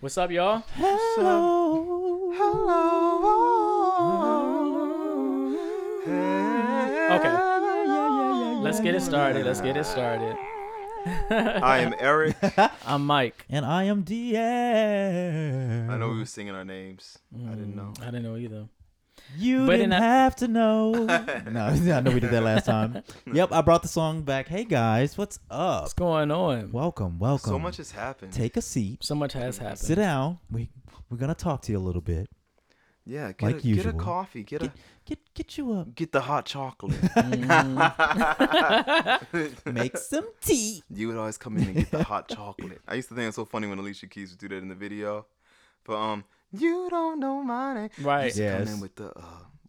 What's up, y'all? Hello. Hello. Okay. Let's get it started. Let's get it started. I am Eric. I'm Mike. And I am Diaz. I know we were singing our names. I didn't know. Mm, I didn't know either. You But didn't that- have to know. no, I know we did that last time. Yep, I brought the song back. Hey guys, what's up? What's going on? Welcome, welcome. So much has happened. Take a seat. So much has happened. Sit down. We we're gonna talk to you a little bit. yeah, get, like a, get a coffee. Get a Get get you a get the hot chocolate. make some tea. you would always come in and get the hot chocolate. I used to think it's so funny when Alicia Keys would do that in the video. But um, you don't know my name. Right. used to come Yes. in with the uh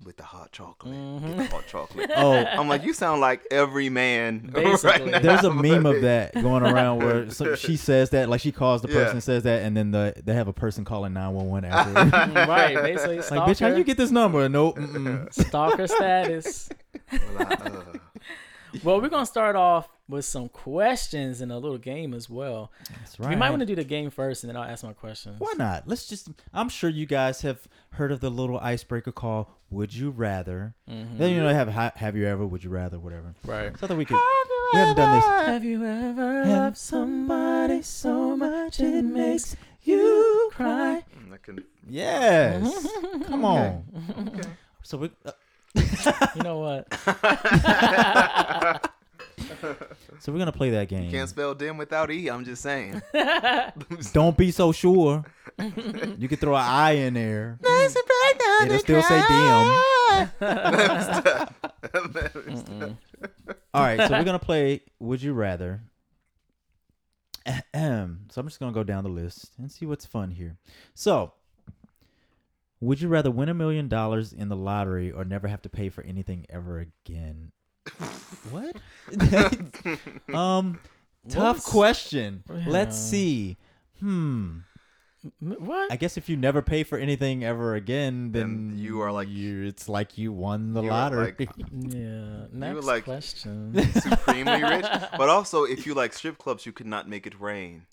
with the hot chocolate. Mhm. Get the hot chocolate. Oh, I'm like, you sound like every man Basically. right now. there's a meme of that going around where so she says that, like she calls the Yeah. person says that, and then the they have a person calling nine one one after. Mm, right. Basically, like, bitch, how you get this number? Nope. Mm-mm. stalker status. Well, I, uh, Well, we're gonna start off with some questions and a little game as well. That's right. We might want to do the game first, and then I'll ask my questions. Why not? Let's just. I'm sure you guys have heard of the little icebreaker call. "Would You Rather." Mhm. Then you know have have you ever? Would you rather? Whatever. Right. So that we could. We haven't done this. Have you ever loved somebody so much it makes you cry? I can, Yes. Come on. okay. So we. Uh, You know what? so we're gonna play that game. Can't spell DEM without e. I'm just saying. Don't be so sure. you could throw an I in there. It'll still say dim. All right, so we're gonna play Would You Rather. Ahem. So I'm just gonna go down the list and see what's fun here. So, would you rather win a million dollars in the lottery or never have to pay for anything ever again? what? um, tough was- question. Let's see. Hmm. What? I guess if you never pay for anything ever again, then, Then you are like- you. It's like you won the You lottery. like- yeah. Next like- question. Supremely rich. But also, if you like strip clubs, you could not make it rain.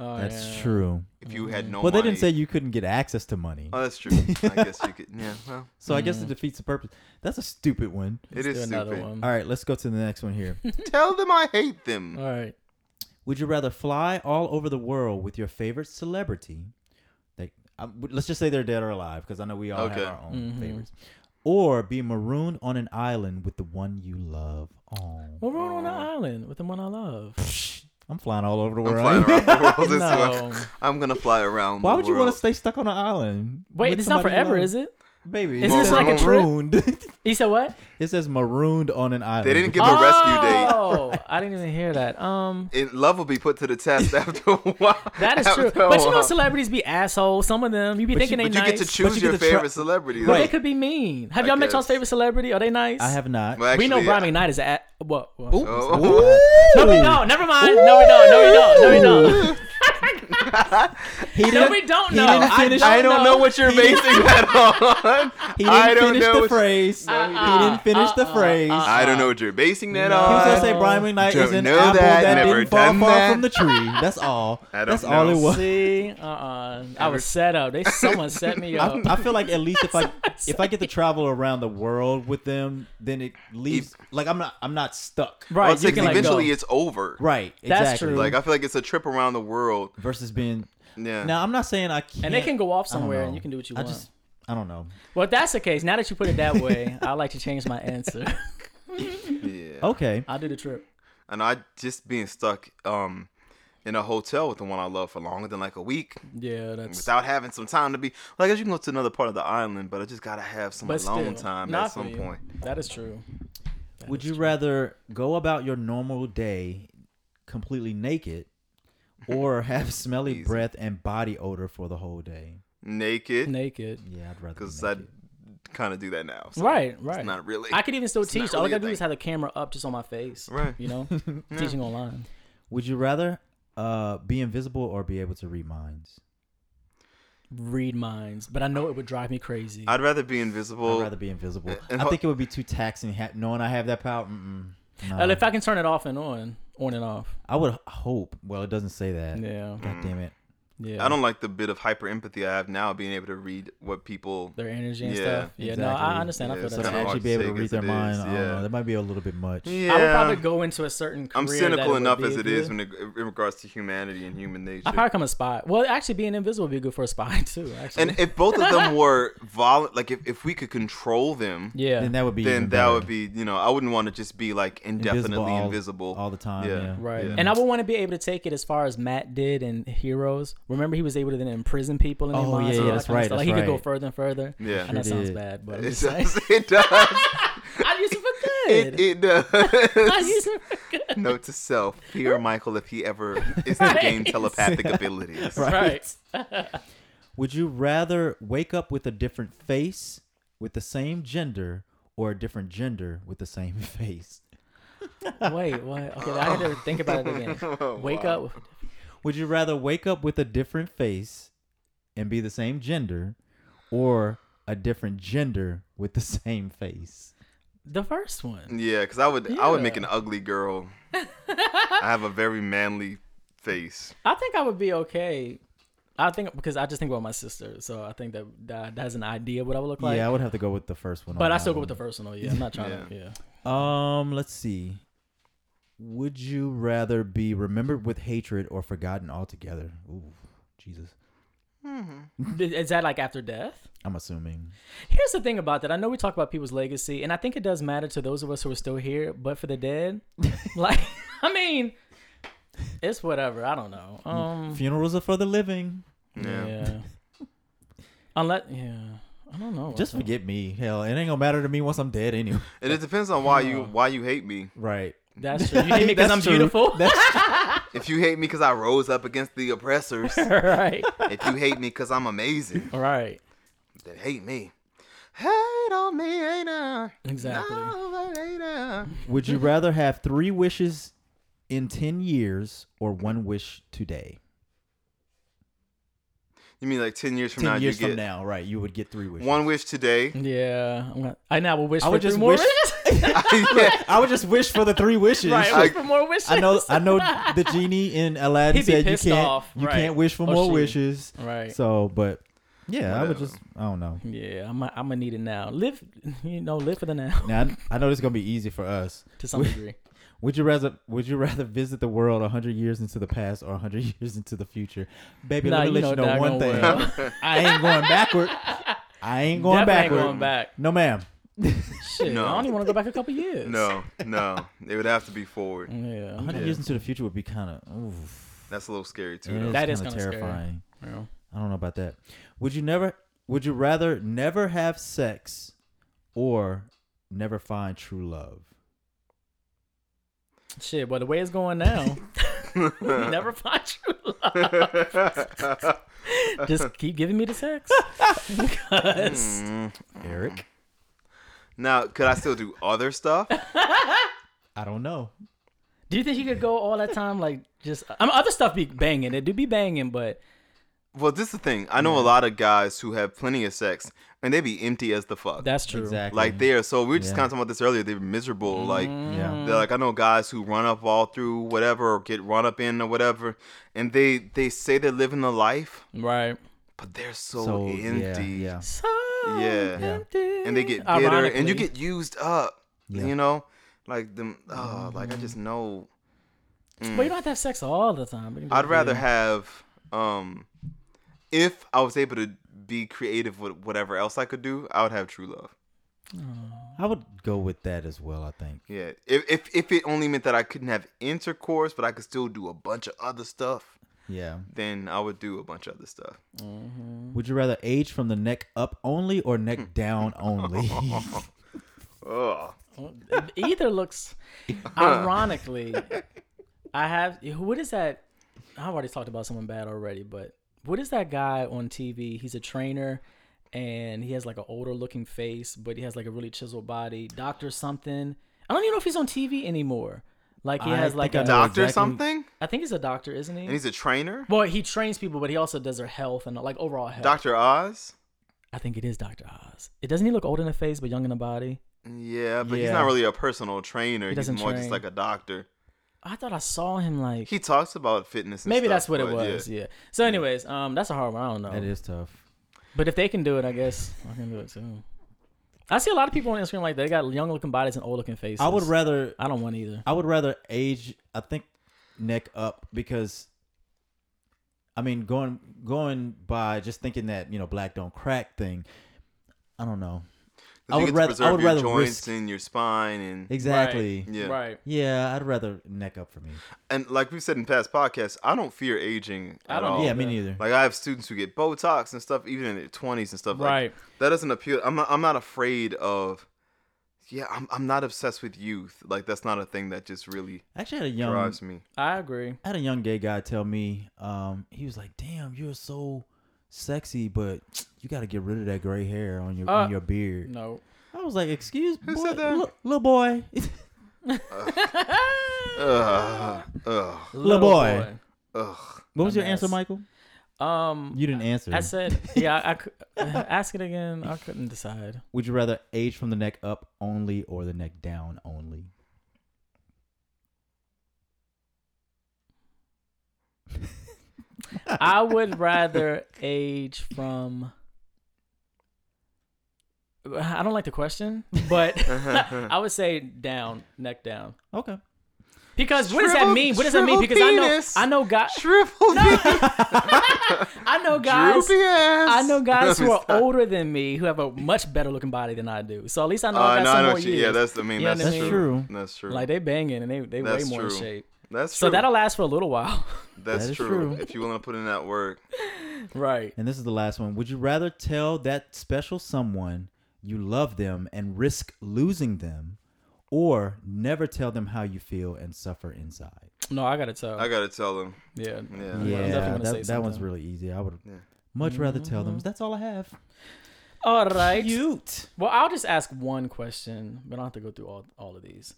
Oh, That's yeah. true. If you had no well, they didn't say you couldn't get access to money. Oh, that's true. I guess you could. Yeah, well, So I guess Mm. it defeats the purpose. That's a stupid one. it Let's is do another stupid. one. All right, let's go to the next one here. Tell them I hate them. All right. Would you rather fly all over the world with your favorite celebrity? Like, um, let's just say they're dead or alive, because I know we all Okay. have our own Mhm. favorites. Or be marooned on an island with the one you love. Oh, Well, we're on an Aw. island with the one I love. I'm flying all over the world. I'm world. flying around the world as well. no. I'm gonna fly around. Why the would you want to stay stuck on an island? Wait, it's not forever, is it? Baby, Is this like a trip? marooned. You said what? it says marooned on an island. They didn't give a rescue date. Oh, I didn't even hear that. Um, It, love will be put to the test after a while. that is true. But you know, celebrities be assholes. Some of them, you be But thinking But they you nice, But you get to choose you your get to try- favorite celebrity. but though. they could be mean. Have I y'all met y'all's favorite celebrity? Are they nice? I have not. Well, we know Brian yeah. McKnight is at what? what- Oh. No, we don't. Never mind. No, we don't. No, we don't. No, we don't. He No, didn't, we don't he know. didn't I finish- don't, I don't know what you're basing that on. He didn't I don't finish know the phrase. Uh-uh. he didn't finish the Uh-uh. phrase. Uh-uh. I don't know what you're basing that No. He was gonna say Brian McKnight Don't is an apple that, that, didn't fall far that. from the tree. That's all. I don't That's all it was. See, uh, uh I was set up. They someone set me up. I, I feel like at least if I if I get to travel around the world with them, then it leaves like I'm not I'm not stuck. right, Well, it's you like can like eventually go. it's over. Right. That's true. Like I feel like it's a trip around the world. Versus being Yeah. now I'm not saying I can't and they can go off somewhere, and you can do what you want. I want. just I don't know. Well, if that's the case, now that you put it that way, I'd like to change my answer. yeah. Okay. I'll do the trip. And I just being stuck um in a hotel with the one I love for longer than like a week Yeah, that's. without having some time to be. Well, I guess you can go to another part of the island, but I just gotta have some But alone still, time at some you. point. That is true. That Would is you true. rather go about your normal day completely naked or have smelly Easy. breath and body odor for the whole day? Naked, naked? Yeah, I'd rather because I naked. kind of do that now. so Right, right. It's not really. I could even still It's not teach. All really I a gotta do is have the camera up just on my face. Right. You know, Yeah. teaching online. Would you rather uh, be invisible or be able to read minds? Read minds, but I know it would drive me crazy. I'd rather be invisible. I'd rather be invisible. and I ho- think it would be too taxing ha- knowing I have that power. Mm-mm. No. Uh, if I can turn it off and on, on and off. I would hope. Well, it doesn't say that. Yeah. God damn it. Yeah. I don't like the bit of hyper empathy I have now, being able to read what people. their energy and Yeah, stuff. Yeah, no. I understand. I feel it's So that. to kinda actually be able to read their mind, is, I don't yeah. know, that might be a little bit much. Yeah, I would probably go into a certain. I'm cynical enough as it good. is when it, in regards to humanity and human nature. I probably become a spy. Well, actually, being invisible would be good for a spy too. Actually, And if both of them were vol, like if, if we could control them, yeah, Then that would be then that better. would be you know I wouldn't want to just be like indefinitely all, invisible. all the time. Yeah. Yeah, Right. Yeah. And I would want to be able to take it as far as Matt did in Heroes. Remember, he was able to then imprison people in their Oh, minds. yeah, and that's that kind of right, that's Like he could go further and further. Yeah. And that Sure sounds bad, but I'm It just saying. does. It does. I use it for good. It, it I does. use it for good. Note to self: Fear Michael if he ever is to gain telepathic abilities. Right. Right. Would you rather wake up with a different face with the same gender or a different gender with the same face? Wait, what? Okay, I had to think about it again. Oh, Wake wow. up. Would you rather wake up with a different face and be the same gender or a different gender with the same face? The first one. Yeah, because I would I would make an ugly girl. I have a very manly face. I think I would be okay. I think because I just think about my sister, so I think that that, that has an idea what I would look like. yeah, I would have to go with the first one. on but I still go one. with the first one. though, Yeah, I'm not trying to. Yeah. Um, let's see. Would you rather be remembered with hatred or forgotten altogether? Ooh, Jesus. Is that like after death? I'm assuming. Here's the thing about that. I know we talk about people's legacy, and I think it does matter to those of us who are still here. But for the dead, like, I mean, it's whatever. I don't know. Um, Funerals are for the living. Yeah. yeah. Unless, yeah, I don't know. Just forget me. Hell, it ain't gonna matter to me once I'm dead anyway. And it depends on why you why you hate me. Right. That's true. You hate me because I'm true. beautiful. If you hate me because I rose up against the oppressors, right. if you hate me because I'm amazing, Right. then hate me. Hate on me, hater. Exactly. No, hater. Would you rather have three wishes in ten years or one wish today? You mean like ten years from Ten now years you from get now, right? You would get three wishes. one wish today? Yeah. I'm gonna, I now will wish I for would three just more wish- wishes. yeah. I would just wish for the three wishes. right. I- wish for more wishes. I know. I know. The genie in Aladdin He'd said you can't. off, You right. can't wish for Or more she. wishes. Right. So, but yeah, I would just. I don't know. Yeah, I'm. I'm gonna need it now. Live, you know, live for the now Now I, I know this is gonna be easy for us. to some degree. Would you rather Would you rather visit the world hundred years into the past or hundred years into the future? Baby, Nah, let me you let know you know one thing. well. I ain't going backward. I ain't going Definitely ain't backward. going back. No, ma'am. Shit, No. I don't even want to go back a couple years. No, no. It would have to be forward. Yeah. hundred Yeah. years into the future would be kind of. That's a little scary too. Yeah, That is kinda kinda scary. terrifying. Yeah. I don't know about that. Would you never? Would you rather never have sex, or never find true love? Shit, but the way it's going now, you never find true love. Just keep giving me the sex. Because Mm. Eric, Now, could I still do other stuff? I don't know. do you think you could go all that time like just? I mean, other stuff be banging. It do be banging, but Well, this is the thing. I know a lot of guys who have plenty of sex and they be empty as the fuck. that's true. Exactly. like they are. So we were just Yeah. kind of talking about this earlier. They're miserable. Mm. Like Yeah. they're like I know guys who run up all through whatever or get run up in or whatever, and they they say they're living the life, Right. but they're so, So empty. yeah, yeah. So Yeah. empty. And they get bitter, and you get used up. Yeah. You know, like them. Oh, like I mm. just know. But you mm. don't have to have sex all the time. I'd rather have um if I was able to be creative with whatever else I could do, I would have true love. I would go with that as well. I think. Yeah. If if if it only meant that I couldn't have intercourse, but I could still do a bunch of other stuff, Yeah. then I would do a bunch of other stuff. Mm-hmm. Would you rather age from the neck up only or neck down only? Ugh. Either looks ironically. I have what is that? I've already talked about someone bad already, but what is that guy on TV? He's a trainer and he has like an older looking face, but he has like a really chiseled body. Doctor something. I don't even know if he's on TV anymore. Like he I has like a, Doctor exactly- something? I think he's a doctor, isn't he? And he's a trainer? well, he trains people, but he also does their health and like overall health. Dr. Oz? I think it is Doctor Oz. It doesn't he look old in the face but young in the body? Yeah, but he's not really a personal trainer. He's doesn't more just like a doctor. I thought I saw him like. He talks about fitness. And maybe stuff, that's what it but yeah. was. Yeah. So, anyways, um, that's a hard one. I don't know. That is tough. But if they can do it, I guess I can do it too. I see a lot of people on Instagram like they got young looking bodies and old looking faces. I would rather I don't want either. I would rather age. I think neck up because. I mean, going going by just thinking that you know black don't crack thing. I don't know. 'Cause I would rather- I preserve would your rather joints risk- and your spine and Exactly. Yeah. Right. Yeah, I'd rather neck up for me. and like we've said in past podcasts, I don't fear aging I at don't all. yeah, me neither. Like I have students who get Botox and stuff, even in their twenties and stuff. Like, Right. that doesn't appeal. I'm not. I'm not afraid of. Yeah, I'm. I'm not obsessed with youth. Like that's not a thing that just really Actually, had a young drives me. I agree. I had a young gay guy tell me, um, he was like, "Damn, you're so sexy, but you got to get rid of that gray hair on your Uh, on your beard." No. I was like, "Excuse Who boy, said that? li- little boy, Ugh. Ugh. little boy." Ugh. What was A your answer. Michael? Um, You didn't answer. I said, yeah, I, I cou- ask it again. I couldn't decide. Would you rather age from the neck up only or the neck down only? I would rather age from. I don't like the question, but I would say down, neck down. Okay. Because what does that mean? What does that mean? Because I know. I know guys, Shriveled. I know guys, Droopy ass. I know guys who are Stop. older than me who have a much better looking body than I do. So at least I know Uh, I got no, I some know more what you, years. yeah, that's. I mean, You know that's, what I mean? true. That's true. like they banging and they they way That's more in true. shape. That's true. So that'll last for a little while. That's That is true. true. If you want to put in that work, right. And this is the last one. Would you rather tell that special someone you love them and risk losing them, or never tell them how you feel and suffer inside? No, I gotta tell. I gotta tell them. yeah. Yeah. Yeah, definitely gonna say that, that one's something. really easy. I would Yeah. much rather tell them. Mhm. That's all I have. All right. Cute. Well, I'll just ask one question, but I don't have to go through all, all of these.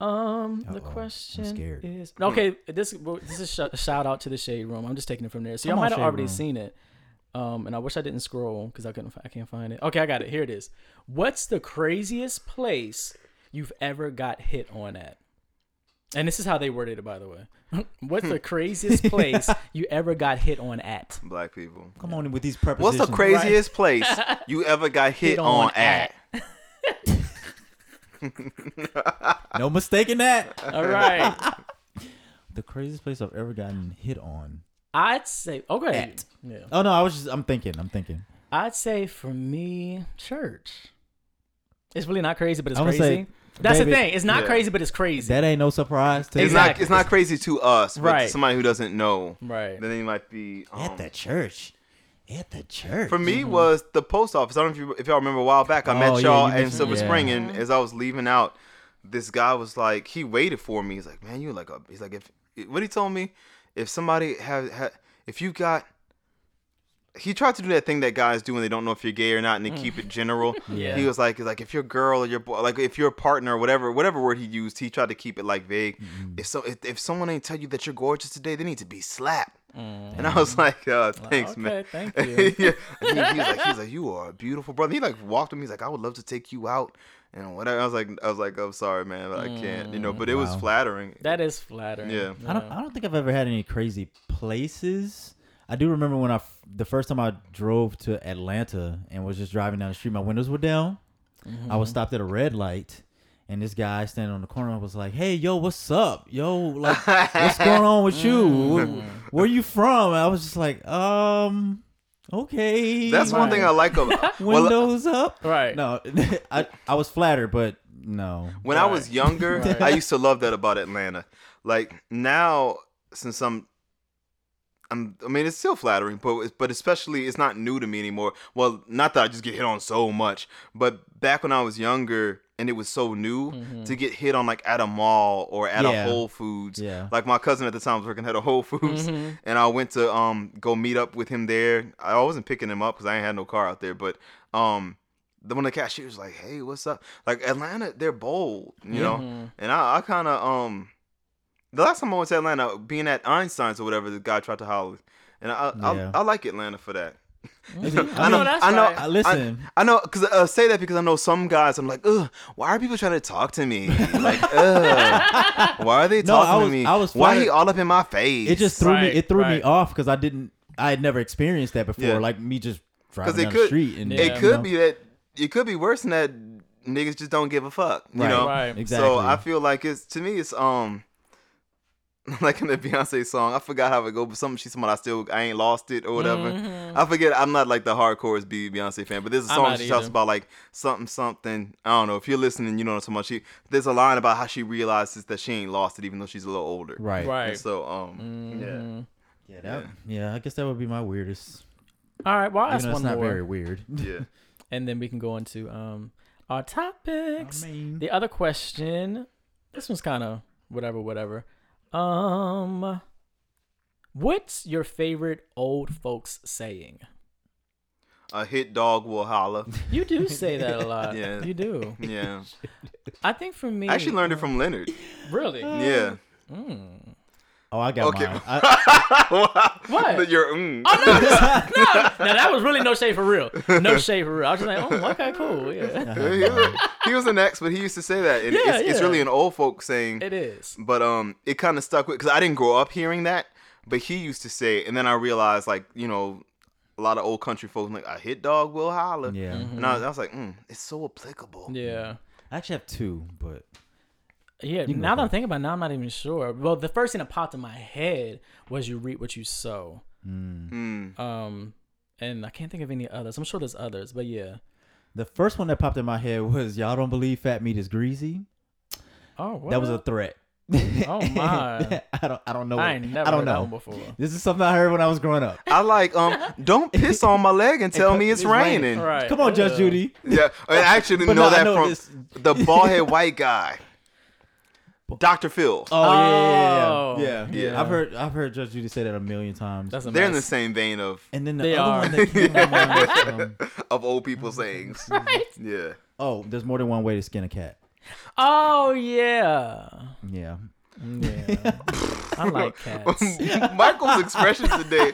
Um, the Uh-oh, I'm question scared. is okay. This this is a shout out to the shade room. I'm just taking it from there. So y'all might have already Room. seen it. Um, and I wish I didn't scroll because I couldn't. I can't find it. Okay, I got it. Here it is. What's the craziest place you've ever got hit on at? And this is how they worded it, by the way. What's the craziest place you ever got hit on at? Black people. Come on in with these prepositions. What's the craziest place you ever got hit, Hit on, on at? No mistaking that. All right. The craziest place I've ever gotten hit on. I'd say okay. At. Yeah. Oh no, I was just. I'm thinking. I'm thinking. I'd say for me, church. It's really not crazy, but it's I would crazy. say, That's baby, the thing. It's not Yeah. crazy, but it's crazy. That ain't no surprise to It's you. not. It's not crazy to us, but to Right. somebody who doesn't know, right. then they might be. Um, at the church. At the church. For me, mm-hmm. was the post office. I don't know if, you, if y'all remember a while back. I Oh, met y'all you in Silver yeah. Spring, and as I was leaving out, this guy was like, he waited for me. He's like, man, you like a. He's like, if what he told me, if somebody have, had, if you got. He tried to do that thing that guys do when they don't know if you're gay or not, and they keep it general. Yeah. He was like, like if your girl or your boy, like if your partner, or whatever, whatever word he used, he tried to keep it like vague. Mm-hmm. If so, if, if someone ain't tell you that you're gorgeous today, they need to be slapped. And I was like, uh, thanks, okay, man. thank you. yeah. And he, he was like, he was like, you are a beautiful brother. He like walked to me. He's like, I would love to take you out and whatever. I was like, I was like, I'm sorry, man, but I can't. You know, but it was flattering. That is flattering. Yeah. I don't. I don't think I've ever had any crazy places. I do remember when I the first time I drove to Atlanta and was just driving down the street. My windows were down. I was stopped at a red light, and this guy standing on the corner was like, "Hey, yo, what's up? Yo, like, what's going on with you? Wh- Where you from?" And I was just like, "Um, okay." That's one thing I like about. well, Windows up. Right. No, I I was flattered, but no. when I was younger, Right. I used to love that about Atlanta. Like now, since I'm, I'm, I mean, it's still flattering, but but especially it's not new to me anymore. Well, not that I just get hit on so much, but back when I was younger and it was so new to get hit on like at a mall or at Yeah. a Whole Foods. Yeah. Like my cousin at the time was working at a Whole Foods, Mhm. and I went to um go meet up with him there. I wasn't picking him up because I ain't had no car out there, but um. The when the cashier was like, "Hey, what's up?" Like Atlanta, they're bold, you know. Mhm. And I, I kind of um, the last time I went to Atlanta, being at Einstein's or whatever, the guy tried to holler, and I, Yeah. I, I like Atlanta for that. I I know, mean, I know, right. I listen. I, I know, cause uh, say that because I know some guys. I'm like, ugh, why are people trying to talk to me? Like, ugh, why are they No, I talking was- to me? I was why he all up in my face? it just threw me. It threw me off because I didn't. I had never experienced that before. Yeah. Like me just driving because it down the could, street and Yeah. it you could know? be that it could be worse than that. Niggas just don't give a fuck, you Right. know. Right. Exactly. So I feel like it's to me, it's um. Like in the Beyonce song, I forgot how it go, but something she's someone. I still, I ain't lost it or whatever. Mhm. I forget. I'm not like the hardcore B Beyonce fan, but there's a I'm song not she talks about like something something. I don't know if you're listening, you know so I'm talking about. She there's a line about how she realizes that she ain't lost it even though she's a little older. right. Right. And so um yeah. Mhm. Yeah. That, yeah. I guess that would be my weirdest. All right. Well, I'll ask one not more, very weird. Yeah. and then we can go into um our topics. I mean, The other question, this one's kind of whatever, whatever. Um, what's your favorite old folks saying? A hit dog will holler. You do say that a lot. Yeah. you do. Yeah. I think for me, I actually learned it from Leonard. really. Yeah. Mm. Oh, I got Okay. mine. I, What? You're mm. Oh no, this, no! Now that was really no shade for real. No shade for real. I was just like, oh, okay, cool, yeah. he, was, he was an ex, but he used to say that. And Yeah, it's, it's really an old folk saying. It is. but um it kind of stuck with because i didn't grow up hearing that but he used to say it and then i realized like you know a lot of old country folks like a hit dog will holler yeah. and I, I was like mm, it's so applicable Yeah. I actually have two, but Yeah, now that I'm thinking about it, now I'm not even sure. Well, the first thing that popped in my head was you reap what you sow. mm. Um, and I can't think of any others. I'm sure there's others, but yeah. the first one that popped in my head was "Y'all don't believe fat meat is greasy." Oh, what? That was a threat. Oh, my. I don't. I don't know. I ain't never I don't heard know. before. This is something I heard when I was growing up. i like um don't piss on my leg and tell me it's, it's raining. raining, Right. Come on, Judge Uh, Judy. yeah i actually But know no, I that know from this- the bald head white guy dr phil Oh, yeah, yeah, Oh, yeah, yeah, yeah. yeah. I've heard. I've heard Judge Judy say that a million times. That's a they're in the mess. same vein of and then the They other are. one that came to mind was, um, of old people sayings yeah oh, there's more than one way to skin a cat. Oh yeah. Yeah. Yeah. I like cats. Michael's expressions today.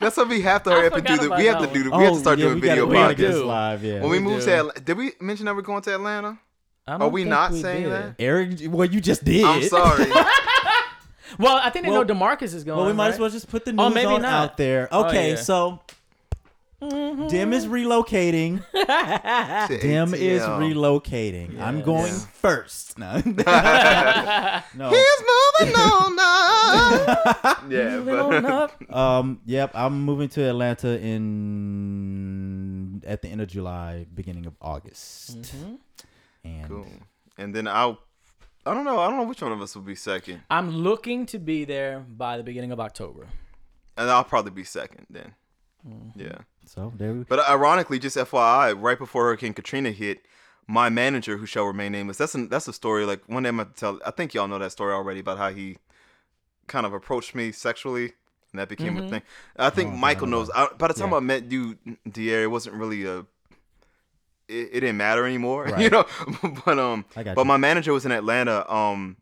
That's what we have to hurry up and do. forgot The, we about have to do. The, Oh, we have to start yeah, doing we video gotta, we gotta podcast. get this live. Yeah. When we, We move do. to Atlanta, did we mention that we're going to Atlanta? I Are we not we saying did. that? Eric, well, you just did. I'm sorry. Well, I think they Well- know Demarcus is going. Well, we might right? as well just put the Oh, news maybe on not. out there. Oh, Okay, yeah. so DEM is relocating. DEM is ATL. relocating. I'm going Yeah. first. No. no. He's moving on now. yeah, Moving but. Um. Yep. I'm moving to Atlanta in at the end of July, beginning of August. Mhm. And cool. And then I'll. I don't know. I don't know which one of us will be second. I'm looking to be there by the beginning of October. And I'll probably be second then. Mm-hmm. Yeah. so there. We, But ironically, just FYI, right before Hurricane Katrina hit, my manager, who shall remain nameless, that's a, that's a story. Like one day I'm gonna tell. I think y'all know that story already about how he kind of approached me sexually, and that became Mhm. a thing. I think Oh, Michael I know knows. I, by the time Yeah. I met you, Dier, it wasn't really a. It, it didn't matter anymore, you know. but um, but you. my manager was in Atlanta um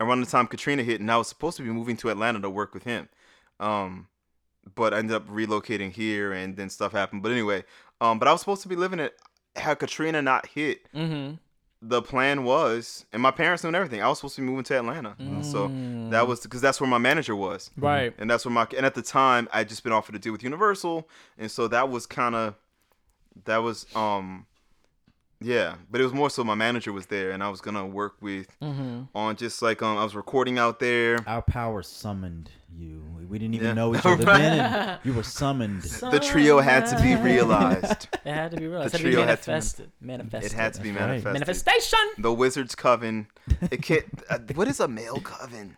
around the time Katrina hit, and I was supposed to be moving to Atlanta to work with him. Um, but I ended up relocating here, and then stuff happened. But anyway, um, but I was supposed to be living it. Had Katrina not hit, Mm-hmm. the plan was, and my parents knew and everything. I was supposed to be moving to Atlanta, so that was because that's where my manager was, right. and that's where my and at the time I'd just been offered a deal with Universal, and so that was kind of that was um yeah, but it was more so my manager was there, and I was gonna work with Mm-hmm. on just like um I was recording out there. our power summoned you. We didn't even Yeah. know each other Right. then. and You were summoned. The trio had to be realized. It had to be realized. The It had to be trio had to be- manifested. Manifested. It had to be That's right. manifested. Manifestation. The wizard's coven. It can't. Uh, what is a male coven?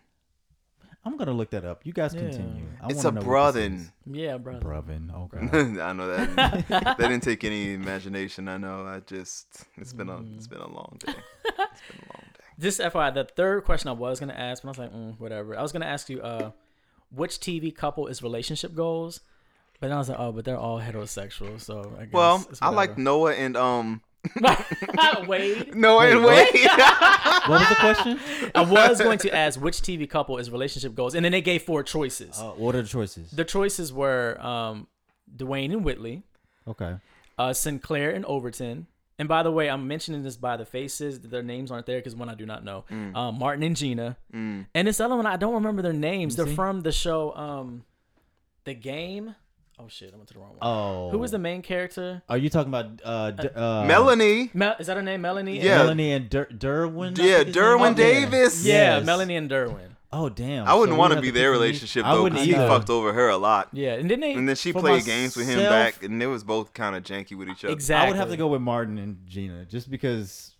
I'm gonna look that up. You guys Yeah. continue. I It's wanna a know what this brothen. is. Yeah, brother. Brothen. Oh god. I know that. that didn't take any imagination. I know. I just. It's been a. It's been a long day. It's been a long day. Just FYI, the third question I was gonna ask, but I was like, mm, whatever. I was gonna ask you, uh, which TV couple is relationship goals? But then I was like, oh, but they're all heterosexual, so I guess. Well, it's I like. Noah and um. Wade. Noah and Wait, Wade. what was the question? I was going to ask which TV couple is relationship goals, and then they gave four choices. Uh, what are the choices? The choices were um, Dwayne and Whitley, Okay. uh, Sinclair and Overton. And by the way, I'm mentioning this by the faces. Their names aren't there because one I do not know. Um, Martin and Gina. Mm. And this other one, I don't remember their names. They're see. from the show, um, The Game. Oh shit, I went to the wrong one. Oh. Who was the main character? Are you talking about uh, D- uh Melanie. Mel- is that her name? Melanie. Yeah. Melanie and Dur- Derwin? Yeah, think Derwin? Davis. Yeah, Yes. Melanie and Derwin. Oh damn. I wouldn't So want to be their relationship I though, wouldn't because he either. fucked over her a lot. Yeah, and then they And then she For played games with him back, and it was both kind of janky with each other. exactly. I would have to go with Martin and Gina just because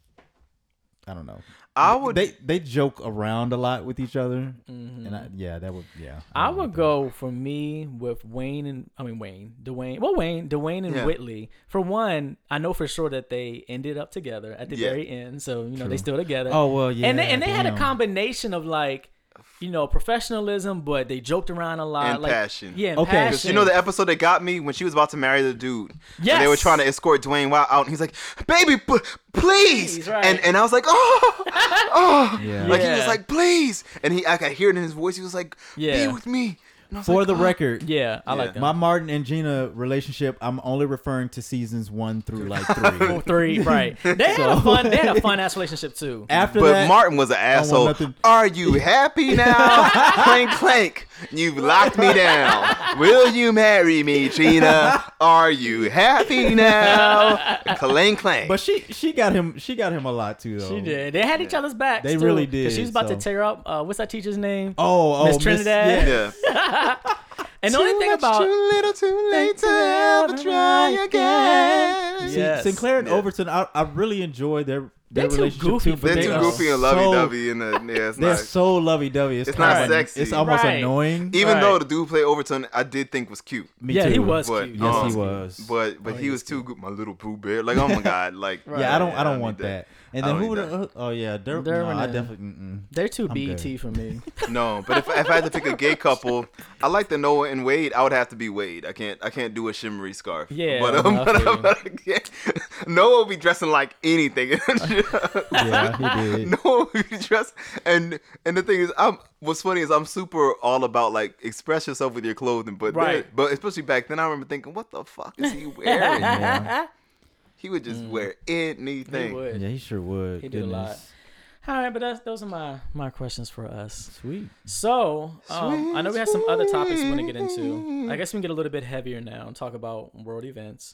I don't know. I would. They they joke around a lot with each other, Mhm. and I, yeah, that would yeah. I don't would like that. go for me with Wayne and I mean Wayne, Dwayne. Well, Wayne, Dwayne and Yeah. Whitley. For one, I know for sure that they ended up together at the Yeah. very end, so you know True. they still together. Oh well, yeah. and they and they had a combination of like, you know, professionalism, but they joked around a lot, And like passion. Yeah, and Okay. passion. Because you know the episode that got me when she was about to marry the dude. Yes. And they were trying to escort Dwayne Wild out, and he's like, "Baby, p- please." Please, right. And and I was like, "Oh, oh." Yeah. Like he was like, "Please," and he I could hear it in his voice. He was like, Yeah. "Be with me." And I was For like, the "Oh." record, yeah, I Yeah. like that. my Martin and Gina relationship, I'm only referring to seasons one through like three. three, right? They had a fun, they had a fun ass relationship too. After But that, Martin was an asshole. Are you happy now? clank clank. You've locked me down. Will you marry me, Gina? Are you happy now? Clank clank. but she she got him she got him a lot too though. She did. They had each other's backs. They too, really 'cause did, She was about so- to tear up. Uh, what's that teacher's name? Oh, oh, Miss Trinidad? yeah. yeah. And the only Too thing much, about too little, too late to ever try again. See, Yes. Sinclair and Yeah. Overton, I, I really enjoy their their They're too relationship goofy too. but They're They too goofy and so- lovey-dovey in the yeah, it's They're not. so lovey-dovey. It's, It's not of, sexy. It's almost Right. annoying. Even Right. though the dude play Overton, I did think was cute. Me yeah, too. he was But, cute. Yes, um, he was. But but Oh, he he was was too good. My little Pooh Bear. Like oh my god. Like Yeah, I don't. I don't need want that. And then who would? need. Uh, oh yeah, Der- no, I and- definitely. Mm-mm. They're too I'm BET good. for me. No, but if, if I had to pick a gay couple, I like the Noah and Wade. I would have to be Wade. I can't I can't do a shimmery scarf. Yeah, but, um, no, I but, um, but I can't- Noah would be dressing like anything. Yeah, he did. Noah would be dressed, and and the thing is, I'm what's funny is I'm super all about like express yourself with your clothing, but Right. then- but especially back then, I remember thinking, what the fuck is he wearing? Yeah. He would just wear He anything. would. Yeah, he sure would. He did a lot. All right, but that's, those are my my questions for us. Sweet. So um, I know we have some other topics we want to get into. I guess we can get a little bit heavier now and talk about world events.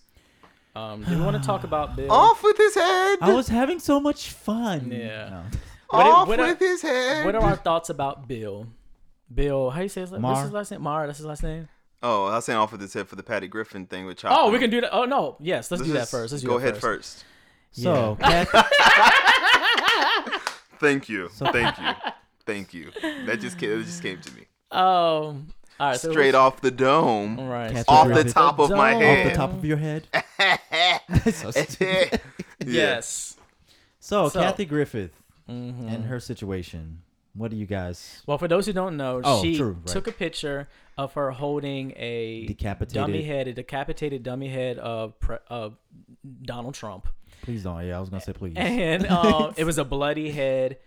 Um, do we want to talk about Bill? Off with his head. I was having so much fun. Yeah. No. What Off what are- with his head. What are our thoughts about Bill? Bill, how you say his, what's his last name? Maher, that's his last name. Oh, I was saying off with this head for the Patty Griffin thing with Chopper. Oh, we can do that. Oh no, yes, let's, Let's do that first. Let's go ahead first. So, Yeah. Thank you. Thank you. Thank you. That just came, that just came to me. Um, all right, so Straight what's- off the dome. All right, Kathy Off the Griffin. top of my Dome. off the top of your head. So stupid. Yes. so, So- Kathy Griffith Mhm. and her situation. What do you guys? Well, for those who don't know, Oh, she true, right. took a picture of her holding a Decapitated. dummy head, a decapitated dummy head of of Donald Trump, Please don't. Yeah, I was gonna say please. and um, it was a bloody head,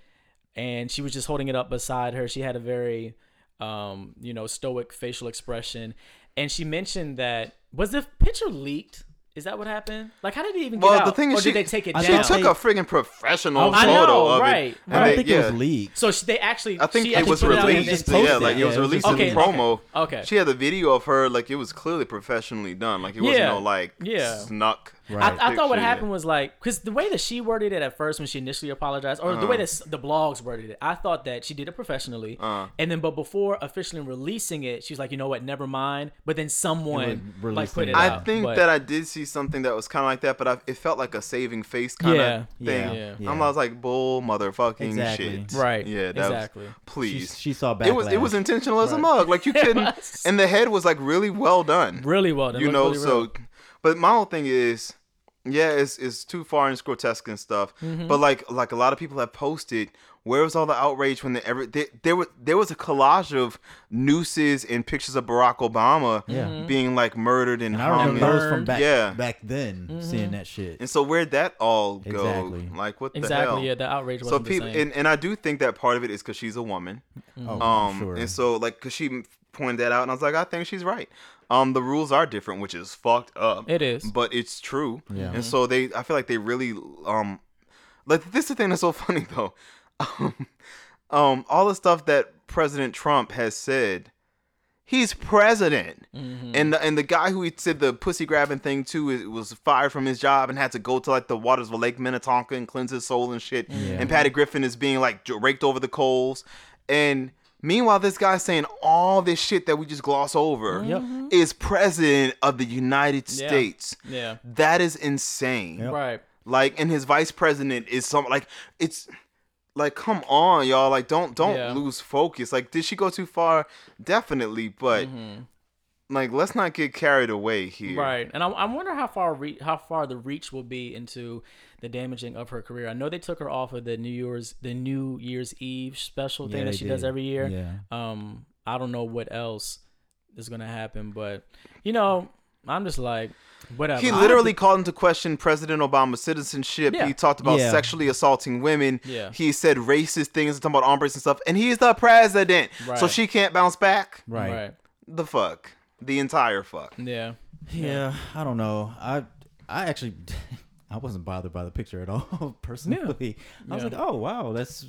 and she was just holding it up beside her. She had a very, um, you know, stoic facial expression, and she mentioned that was the picture leaked. Is that what happened? Like, how did it even get Well, out? the thing is or she- did they take it I She down? thought took a friggin' professional I photo of right, it. I and don't they- think yeah. it was leaked. so she, they actually, I think she it was put out and released. they just yeah, like it was it was released just in Okay, promo. okay. She had the video of her, like it was clearly professionally done. Like it wasn't Yeah, no like yeah. snuck. Right. I, I thought what picture. happened was like because the way that she worded it at first when she initially apologized, or the way that the blogs worded it, I thought that she did it professionally, Uh. and then but before officially releasing it, she was like, you know what, never mind. But then someone would like put it. it I out. think but- that I did see something that was kind of like that, but I, it felt like a saving face kind of Yeah, thing. yeah, Yeah. I'm, I was like, bull motherfucking Exactly. shit. right, Yeah, that exactly. Was, please. She, she saw backlash. it was it was intentional as a mug. Like you couldn't. and the head was like really well done. really well done. you looked know, really so. real. But my whole thing is, yeah, it's it's too far and it's grotesque and stuff. Mm-hmm. But like like a lot of people have posted, where was all the outrage when the ever there, there was there was a collage of nooses and pictures of Barack Obama Yeah. Mm-hmm. being like murdered and And I remember and- those from burned. back Yeah. back then, Mm-hmm. seeing that shit. And so where'd that all go? Exactly. Like what the hell? exactly, yeah, the outrage So wasn't people, the same. and, and I do think that part of it is because she's a woman. Oh, Um, sure. and so like, cause she pointed that out, and I was like, I think she's right. Um, the rules are different, which is fucked up. It is. but it's true. Yeah. And so they, I feel like they really, um, like this is the thing that's so funny though. Um, um, all the stuff that President Trump has said, he's president, Mm-hmm. and the, and the guy who he said the pussy grabbing thing to is- was fired from his job and had to go to like the waters of Lake Minnetonka and cleanse his soul and shit. Yeah. And Patty Griffin is being like raked over the coals, and. Meanwhile, this guy saying all this shit that we just gloss over Yep. is president of the United Yeah. States. Yeah. That is insane. Yep. Right. Like, and his vice president is some like it's like come on, y'all. Like, don't don't Yeah. lose focus. Like, did she go too far? Definitely, but Mm-hmm. Like, let's not get carried away here. Right, and I, I wonder how far re- how far the reach will be into the damaging of her career. I know they took her off of the New Year's the New Year's Eve special thing Yeah, that they she does every year. Yeah. Um, I don't know what else is gonna happen, but you know, I'm just like, whatever. He I- literally called into question President Obama's citizenship. Yeah. He talked about Yeah. sexually assaulting women. Yeah. He said racist things, talking about hombres and stuff. And he's the president. So she can't bounce back. Right. right, The fuck. The entire fuck. yeah, Yeah, I don't know. I I actually I wasn't bothered by the picture at all personally. I was Yeah. like, oh wow, that's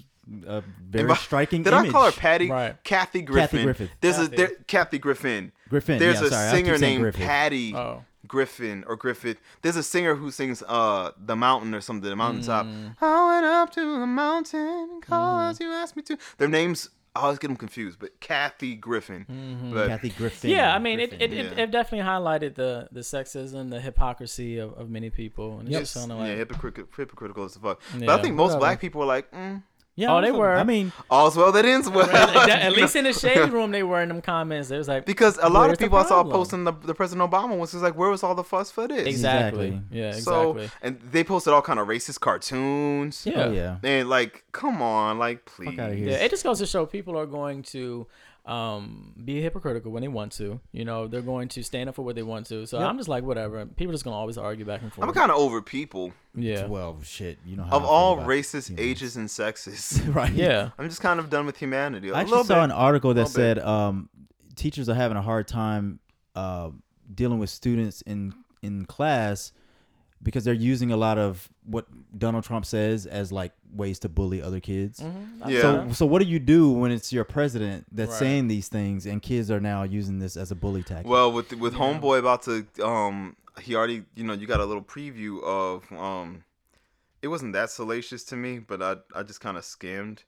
a very by- striking. Did image. I call her Patty? Right. Kathy Griffin. Griffith. There's Kathy. a there, Kathy Griffin. Griffin, There's yeah, a sorry, singer named Griffith. Patty Oh. Griffin or Griffith. There's a singer who sings uh the mountain or something, the mountaintop. Mm. I went up to the mountain cause you asked me to. Their names I always get them confused, but Kathy Griffin. But Kathy Griffin. yeah. I mean, it, Griffin. it, it, yeah. it definitely highlighted the the sexism, the hypocrisy of, of many people, and it's Yep. just kind of yeah, like, hypocritical, hypocritical as fuck. but I think most whatever. black people are like, mm, yeah, Oh, they also- were. I mean, all's well that ends well. at least in the shade room, they were in them comments. It was like because a lot of people I saw posting the, the President Obama was just like, where was all the fuss for this? exactly, Exactly. yeah, So exactly. and they posted all kind of racist cartoons. Yeah. oh yeah, And like, come on, like please. fuck out of here. Yeah, it just goes to show people are going to um, be hypocritical when they want to. You know, they're going to stand up for what they want to. So Yep. I'm just like, whatever. People just gonna always argue back and forth. I'm kind of over people yeah, Well, shit, you know how of I all about races, humans. ages, and sexes. right? yeah, I'm just kind of done with humanity. A I little actually saw bit. an article that said um, teachers are having a hard time uh, dealing with students in in class because they're using a lot of what Donald Trump says as like ways to bully other kids. Mhm. Yeah. So, so what do you do when it's your president that's Right. saying these things and kids are now using this as a bully tactic? Well, with with homeboy about to um, he already you know you got a little preview of um, it wasn't that salacious to me, but I I just kind of skimmed.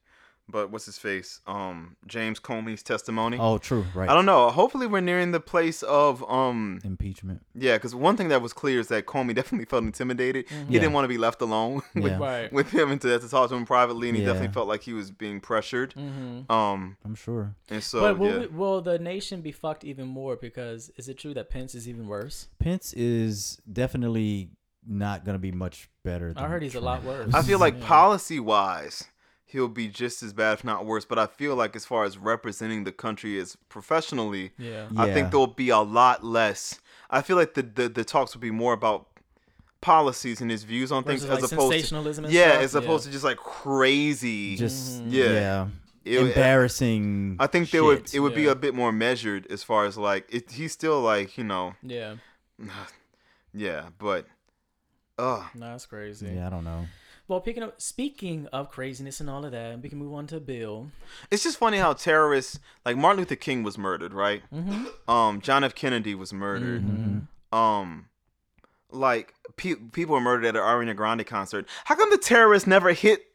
But what's his face? Um, James Comey's testimony. oh, true, right? I don't know. Hopefully, we're nearing the place of um, Impeachment. yeah. Because one thing that was clear is that Comey definitely felt intimidated. He Yeah. didn't want to be left alone with, Yeah. right. with him and to, to talk to him privately, and he Yeah. definitely felt like he was being pressured. hmm Um, I'm sure. and so but will, yeah. we- will the nation be fucked even more? Because is it true that Pence is even worse? Pence is definitely not going to be much better. I heard he's a lot worse. I feel like Yeah. policy wise, he'll be just as bad, if not worse. But I feel like as far as representing the country as professionally, Yeah. I Yeah. think there'll be a lot less. I feel like the the, the talks will be more about policies and his views on things Versus, like, as opposed to sensationalism and yeah, stuff? as opposed to just like crazy. Just Yeah. yeah, It- embarrassing. I think there would it would be a bit more measured as far as like it, he's still like you know Yeah. yeah, but uh No, that's crazy. Yeah, I don't know. Well, speaking of speaking of craziness and all of that, we can move on to Bill. it's just funny how terrorists like Martin Luther King was murdered, right? Mm-hmm. Um, John F. Kennedy was murdered. Um, like pe- people were murdered at an Ariana Grande concert. How come the terrorists never hit?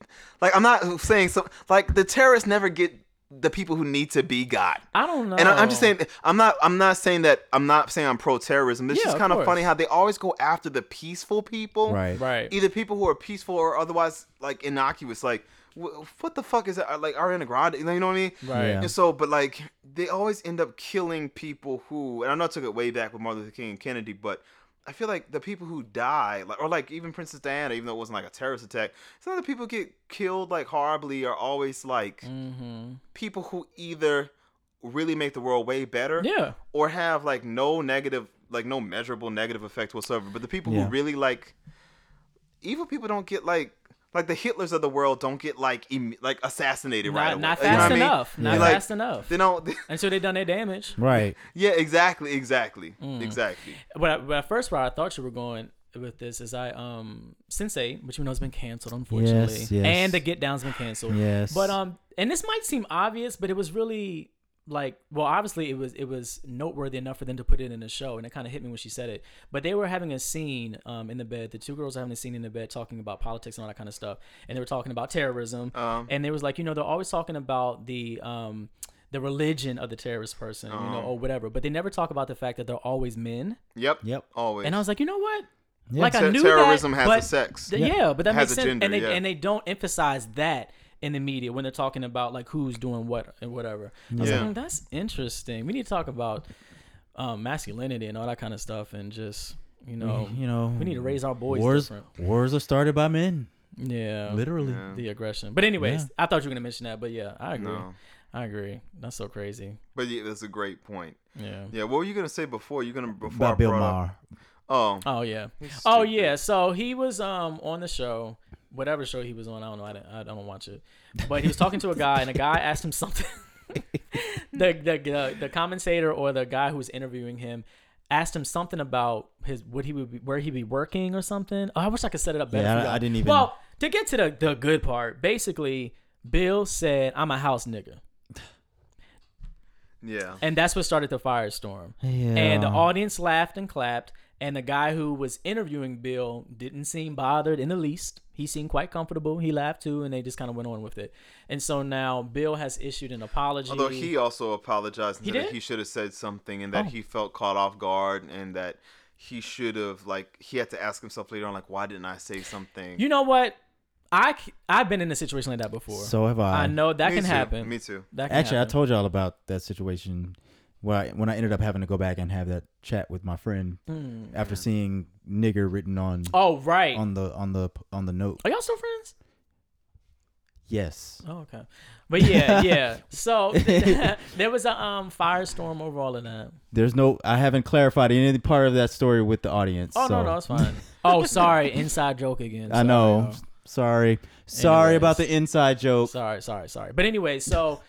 Like I'm not saying so. Like the terrorists never get the people who need to be got. I don't know. And I- I'm just saying, I'm not, I'm not saying that, I'm not saying I'm pro-terrorism. It's Yeah, just kind of course. funny how they always go after the peaceful people, Right. Right. Either people who are peaceful or otherwise like innocuous. Like, what the fuck is that? Like Ariana Grande, you know what I mean? Right. Yeah. And so, but like, they always end up killing people who, and I know I took it way back with Martin Luther King and Kennedy, but I feel like the people who die, like, or like even Princess Diana, even though it wasn't like a terrorist attack, some of the people get killed like horribly are always like Mm-hmm. people who either really make the world way better, Yeah. or have like no negative, like no measurable negative effect whatsoever. But the people Yeah. who really like evil people don't get like like the Hitlers of the world don't get like Im- like assassinated right away. not You know what fast I mean? enough. Not You're like, fast enough. They don't. Until they done their damage. Right. yeah, exactly, exactly, Mm. exactly. But, I, but at first, where I thought you were going with this is I um Sense8, which we know has been canceled unfortunately, Yes, yes. and the Get Down's been canceled. Yes. But um, and this might seem obvious, but it was really like well, obviously it was it was noteworthy enough for them to put it in the show, and it kind of hit me when she said it. But they were having a scene um in the bed. The two girls were having a scene in the bed talking about politics and all that kind of stuff, and they were talking about terrorism. Um, and they was like, you know, they're always talking about the um the religion of the terrorist person, you know, Uh-huh. or whatever, but they never talk about the fact that they're always men. Yep. Yep. Always. And I was like, you know what? Yeah. Like I knew terrorism that, has but a sex. th- yeah. but that Has makes a sense. gender, and they yeah. and they don't emphasize that in the media when they're talking about like who's doing what and whatever. I was Yeah. like, "Hmm, that's interesting. We need to talk about um, masculinity and all that kind of stuff, and just you know, you know, we need to raise our boys wars. different. Wars are started by men, Yeah, literally. Yeah. the aggression. But anyways, Yeah. I thought you were gonna mention that, but yeah, I agree. No. I agree. That's so crazy. But yeah, that's a great point. Yeah. Yeah. What were you gonna say before? You gonna before I About Bill brought up- Maher. Oh. Oh yeah. Oh yeah. So he was um on the show, whatever show he was on. I don't know. I, didn't- I don't watch it. But he was talking to a guy, and a guy asked him something. the, the the the commentator or the guy who was interviewing him asked him something about his would he would be, where he be working or something. Oh, I wish I could set it up better. Yeah, I- I didn't even- Well, to get to the the good part, basically, Bill said, "I'm a house nigga," Yeah. and that's what started the firestorm. Yeah. And the audience laughed and clapped. And the guy who was interviewing Bill didn't seem bothered in the least. He seemed quite comfortable. He laughed too, and they just kind of went on with it. And so now Bill has issued an apology. Although he also apologized and He said that did? he should have said something and that Oh. he felt caught off guard and that he should have like he had to ask himself later on like why didn't I say something? you know what? I I've been in a situation like that before. so have I. I know that Me can too. happen. Me too. That can Actually, I told y'all about that situation where I, when I ended up having to go back and have that chat with my friend Mm. after seeing nigger written on Oh right. on the on the on the note. Are y'all still friends? Yes. Oh okay. But yeah, yeah. So there was a um firestorm over all of that. There's no. I haven't clarified any part of that story with the audience. Oh so. no, no, it's fine. oh, sorry, inside joke again. I know. Sorry. Sorry Anyways. about the inside joke. Sorry, sorry, sorry. But anyway, so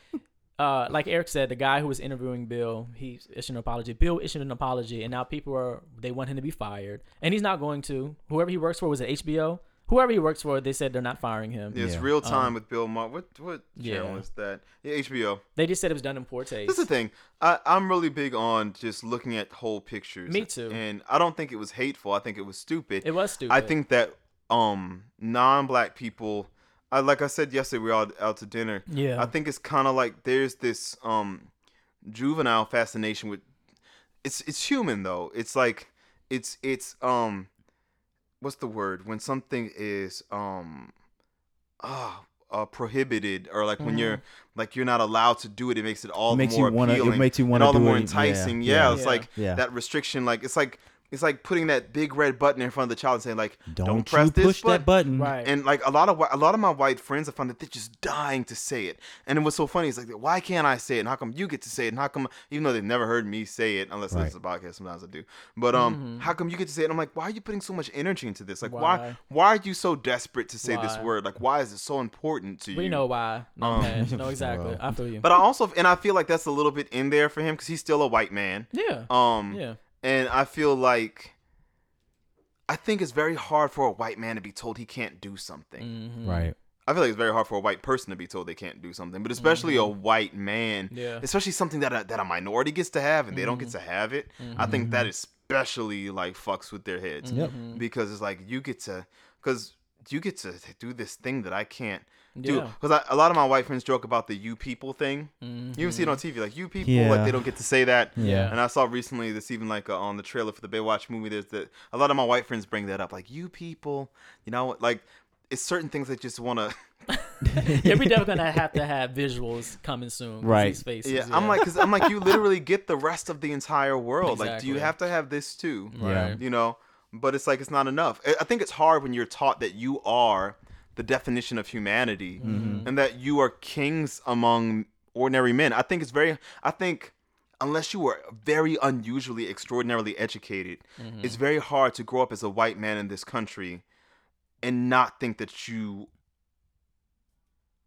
uh, like Eric said, the guy who was interviewing Bill, he issued an apology. Bill issued an apology, and now people are they want him to be fired, and he's not going to. Whoever he works for was it HBO? Whoever he works for, they said they're not firing him. Yeah, it's Yeah. real time Um, with Bill Maher. What what channel yeah. is that? Yeah, HBO. They just said it was done in poor taste. This is the thing. I, I'm really big on just looking at whole pictures. Me too. And I don't think it was hateful. I think it was stupid. it was stupid. I think that um non-black people, I, like I said yesterday, we were all out to dinner. Yeah. I think it's kind of like there's this um juvenile fascination with. It's it's human though. It's like it's it's um, what's the word when something is um, ah. Uh, prohibited or like when you're like you're not allowed to do it it makes it all It makes the more wanna- it makes you wanna all the more it. Yeah, enticing yeah, yeah. it's Yeah. like Yeah. that restriction like it's like it's like putting that big red button in front of the child and saying like Don't, don't, press you this push that button. right. and like a lot of whi- a lot of my white friends, I found that they're just dying to say it. And it was so funny. It's like, why can't I say it? And how come you get to say it? And how come, even though they've never heard me say it, unless Right. it's a podcast, sometimes I do. But um, how come you get to say it? And I'm like, why are you putting so much energy into this? Like, why Why? why, are you so desperate to say this word? Like, why is it so important to you? we know why. No, Um. No, exactly. Well. I feel you. But I also, and I feel like that's a little bit in there for him because he's still a white man. yeah. Um, yeah. And I feel like. I think it's very hard for a white man to be told he can't do something. Mhm. Right. I feel like it's very hard for a white person to be told they can't do something, but especially a white man, Mm-hmm. Yeah. especially something that a, that a minority gets to have and they don't get Mm-hmm. to have it. I think that especially like fucks with their heads Yep. Mm-hmm. because it's like you get to because you get to do this thing that I can't do. Yeah. Because a lot of my white friends joke about the "you people" thing. Mhm. You even see it on TV, like "you people," Yeah. like they don't get to say that. Yeah. And I saw recently this even like uh, on the trailer for the Baywatch movie. There's that a lot of my white friends bring that up, like "you people," you know, like it's certain things that just want to. yeah, we definitely gonna have to have visuals coming soon. Right. These faces, Yeah, I'm like, cause I'm like, you literally get the rest of the entire world. Like, do you have to have this too? Yeah. Right. You know, but it's like it's not enough. I- I think it's hard when you're taught that you are the definition of humanity Mm-hmm. and that you are kings among ordinary men. I think it's very. I think unless you are very unusually, extraordinarily educated, Mm-hmm. it's very hard to grow up as a white man in this country and not think that you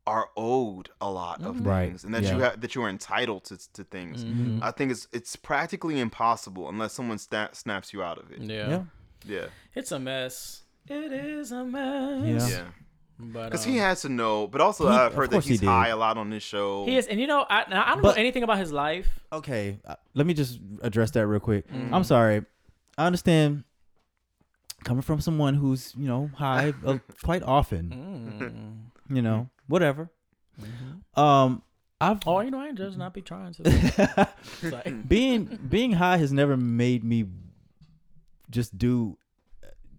are owed a lot of Mhm. Right, things and that yeah. you have that you are entitled to, to things. Mhm. I think it's it's practically impossible unless someone sta- snaps you out of it. Yeah. Yeah. Yeah, It's a mess. It is a mess. Yeah. yeah. But Because um, he has to know, but also He- I've of heard that course he he's did. high a lot on this show. he is, and you know, I, now, I don't But- know anything about his life. Okay, uh, let me just address that real quick. Mhm. I'm sorry. I understand coming from someone who's you know high uh, quite often. Mm. You know, whatever. Mhm. Um, I've Oh, you know, I ain't just not be trying to. It's like- being being high has never made me just do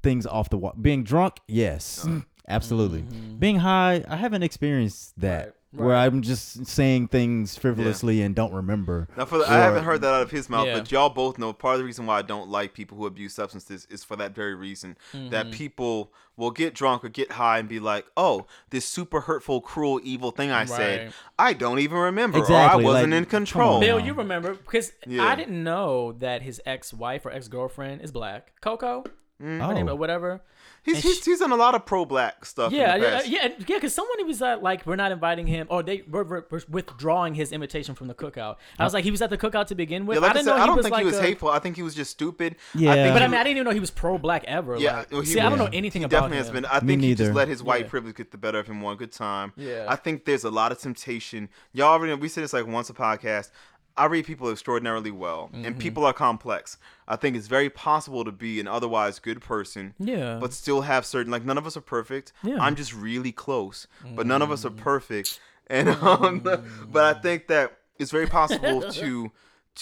things off the wall. Being drunk, yes, Uh. absolutely. Mhm. Being high, I haven't experienced that. Right, Where. I'm just saying things frivolously and don't remember. Now, for the, Or- I haven't heard that out of his mouth, Yeah. but y'all both know part of the reason why I don't like people who abuse substances is for that very reason. That Mhm. people will get drunk or get high and be like, "Oh, this super hurtful, cruel, evil thing I said, Right. I don't even remember, Exactly, or I wasn't like, in control." Bill, you remember because Yeah. I didn't know that his ex-wife or ex-girlfriend is black. Coco, Mm. her name Oh. or whatever. He's, and he's, sh- he's done a lot of pro-black stuff. Yeah, in the yeah, past. yeah, yeah. Because someone was uh, like, "We're not inviting him," or they were, were, were withdrawing his invitation from the cookout. I was like, he was at the cookout to begin with. Yeah, like I, didn't said, know I he don't was think like he was a- hateful. I think he was just stupid. Yeah. I think But I mean, I didn't even know he was pro-black ever. Yeah, like, well, he see, I don't know anything he about definitely him. has been. I think he just let his white Yeah. privilege get the better of him one good time. Yeah. I think there's a lot of temptation. Y'all already we said this like once a podcast. I read people extraordinarily well, Mm-hmm. and people are complex. I think it's very possible to be an otherwise good person, Yeah. but still have certain like none of us are perfect. Yeah. I'm just really close, but none of us are perfect. And um, but I think that it's very possible to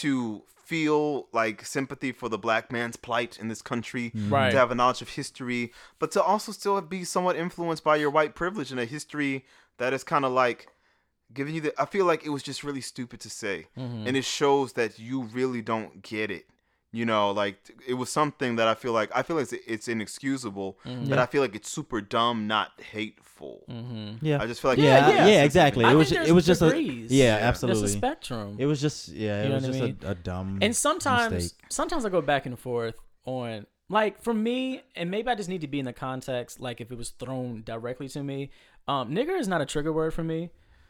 to feel like sympathy for the black man's plight in this country, Right. to have a knowledge of history, but to also still be somewhat influenced by your white privilege in a history that is kind of like giving you the. I feel like it was just really stupid to say, Mm-hmm. and it shows that you really don't get it. You know, like it was something that I feel like I feel like it's, it's inexcusable, Mm-hmm. but I feel like it's super dumb, not hateful. Yeah, I just feel like yeah, yeah. yeah, exactly. I It was think it there's was just degrees. a yeah, Yeah. There's absolutely. a spectrum. It was just yeah, it You know was just mean? a, a dumb and sometimes mistake. sometimes I go back and forth on like for me, and maybe I just need to be in the context. Like if it was thrown directly to me, um, nigger is not a trigger word for me,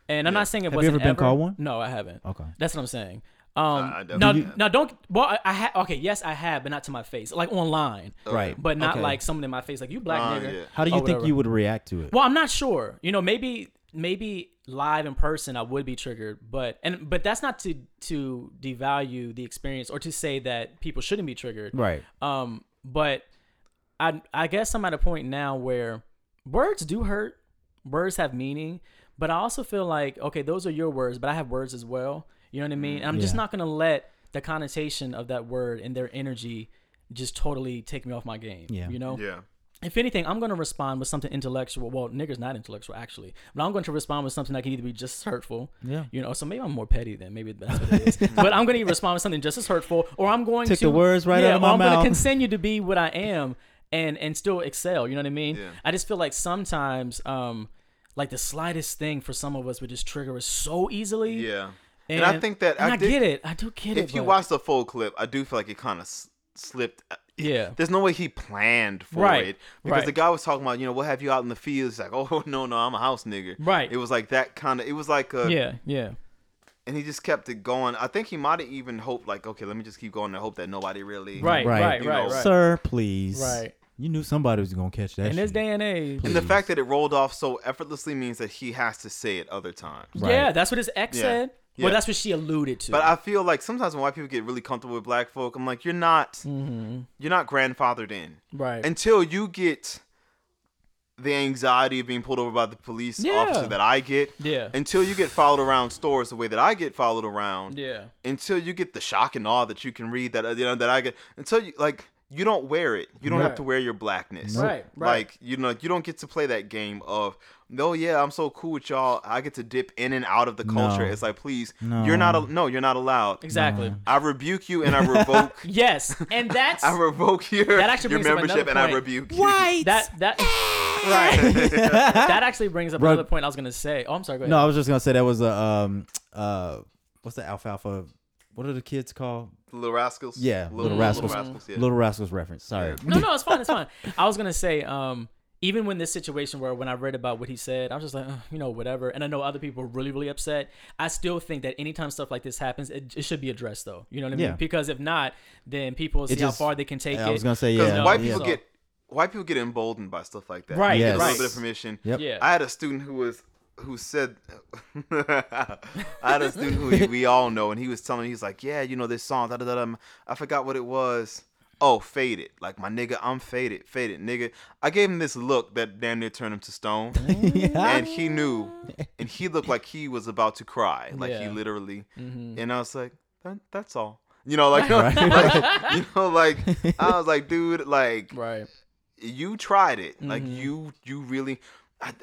and I'm Yeah. not saying it Have you wasn't ever been called one? No, I haven't. Okay. That's what I'm saying. Um, I now, definitely have. now don't. Well, I, I ha- okay. Yes, I have, but not to my face. Like online, Right. but not Okay. like someone in my face. Like you black Uh, nigger. yeah. How do you or think whatever. you would react to it? Well, I'm not sure. You know, maybe maybe live in person I would be triggered, but and but that's not to to devalue the experience or to say that people shouldn't be triggered. right. Um, but I I guess I'm at a point now where words do hurt. Words have meaning, but I also feel like okay, those are your words, but I have words as well. You know what I mean? And I'm just not gonna let the connotation of that word and their energy just totally take me off my game. Yeah. You know? Yeah. if anything, I'm going to respond with something intellectual. Well, nigger's not intellectual actually, but I'm going to respond with something that can either be just as hurtful. Yeah. You know, so maybe I'm more petty than maybe that's what it is. but I'm going to respond with something just as hurtful, or I'm going Took to the words right yeah, out of my I'm going mouth. to continue to be what I am and and still excel. You know what I mean? Yeah. I just feel like sometimes, um, like the slightest thing for some of us would just trigger us so easily. Yeah. And, And, I think that and I, did- get it. I do get it. If you but- watch the full clip, I do feel like it kind of s- slipped. Uh, yeah, There's no way he planned for Right, it because right. the guy was talking about, you know, we'll have you out in the fields. Like, oh no, no, I'm a house nigger. Right. It was like that kind of. It was like a. yeah, yeah. And he just kept it going. I think he might have even hoped, like, okay, let me just keep going and hope that nobody really. Right, Right. right, You right, right. Sir, please. Right. You knew somebody was gonna catch that. In this day and age, And the fact that it rolled off so effortlessly means that he has to say it other times. Right. Yeah, that's what his ex Yeah. said. Yeah. Well, that's what she alluded to. But I feel like sometimes when white people get really comfortable with black folk, I'm like, you're not, mm-hmm. you're not grandfathered in right. until you get the anxiety of being pulled over by the police Yeah. officer that I get. yeah. Until you get followed around stores the way that I get followed around. yeah. Until you get the shock and awe that you can read that uh, you know that I get. Until you like. You don't wear it. You don't have to wear your blackness. Right, right. Like you know, you don't get to play that game of, no, yeah, I'm so cool with y'all. I get to dip in and out of the culture. No. It's like, please, No. you're not. A, no, you're not allowed. Exactly. No. I rebuke you and I revoke. Yes, and that's I revoke your That actually your brings up membership another and I point. rebuke you. White. that that right. that actually brings up Bro- another point I was gonna say. Oh, I'm sorry. Go ahead. No, I was just gonna say that was a um uh what's the alfalfa? What are the kids called? Little rascals. Yeah, little, Little Rascals. Little rascals. Yeah. Little Rascals reference. Sorry. no, no, it's fine. It's fine. I was gonna say, um, even when this situation where when I read about what he said, I was just like, "Ugh, you know, whatever. And I know other people are really, really upset. I still think that anytime stuff like this happens, it, it should be addressed, though. You know what I mean? Yeah. Because if not, then people will see It how far they can take I it. I was gonna say Because yeah. white yeah. people get white people get emboldened by stuff like that. Right, They get Yes. a little bit of permission. Yep. Yeah. I had a student who was who said I had a student who we all know, and he was telling me he's like, yeah, you know this song, da da da. I forgot what it was. Oh, faded. Like my nigga, I'm faded, faded, nigga. I gave him this look that damn near turned him to stone, yeah. and he knew, and he looked like he was about to cry, like he Yeah. literally. Mhm. And I was like, that, that's all. You know, like, Right, like you know, like I was like, dude, like Right. you tried it. Like Mhm. you, you really. I,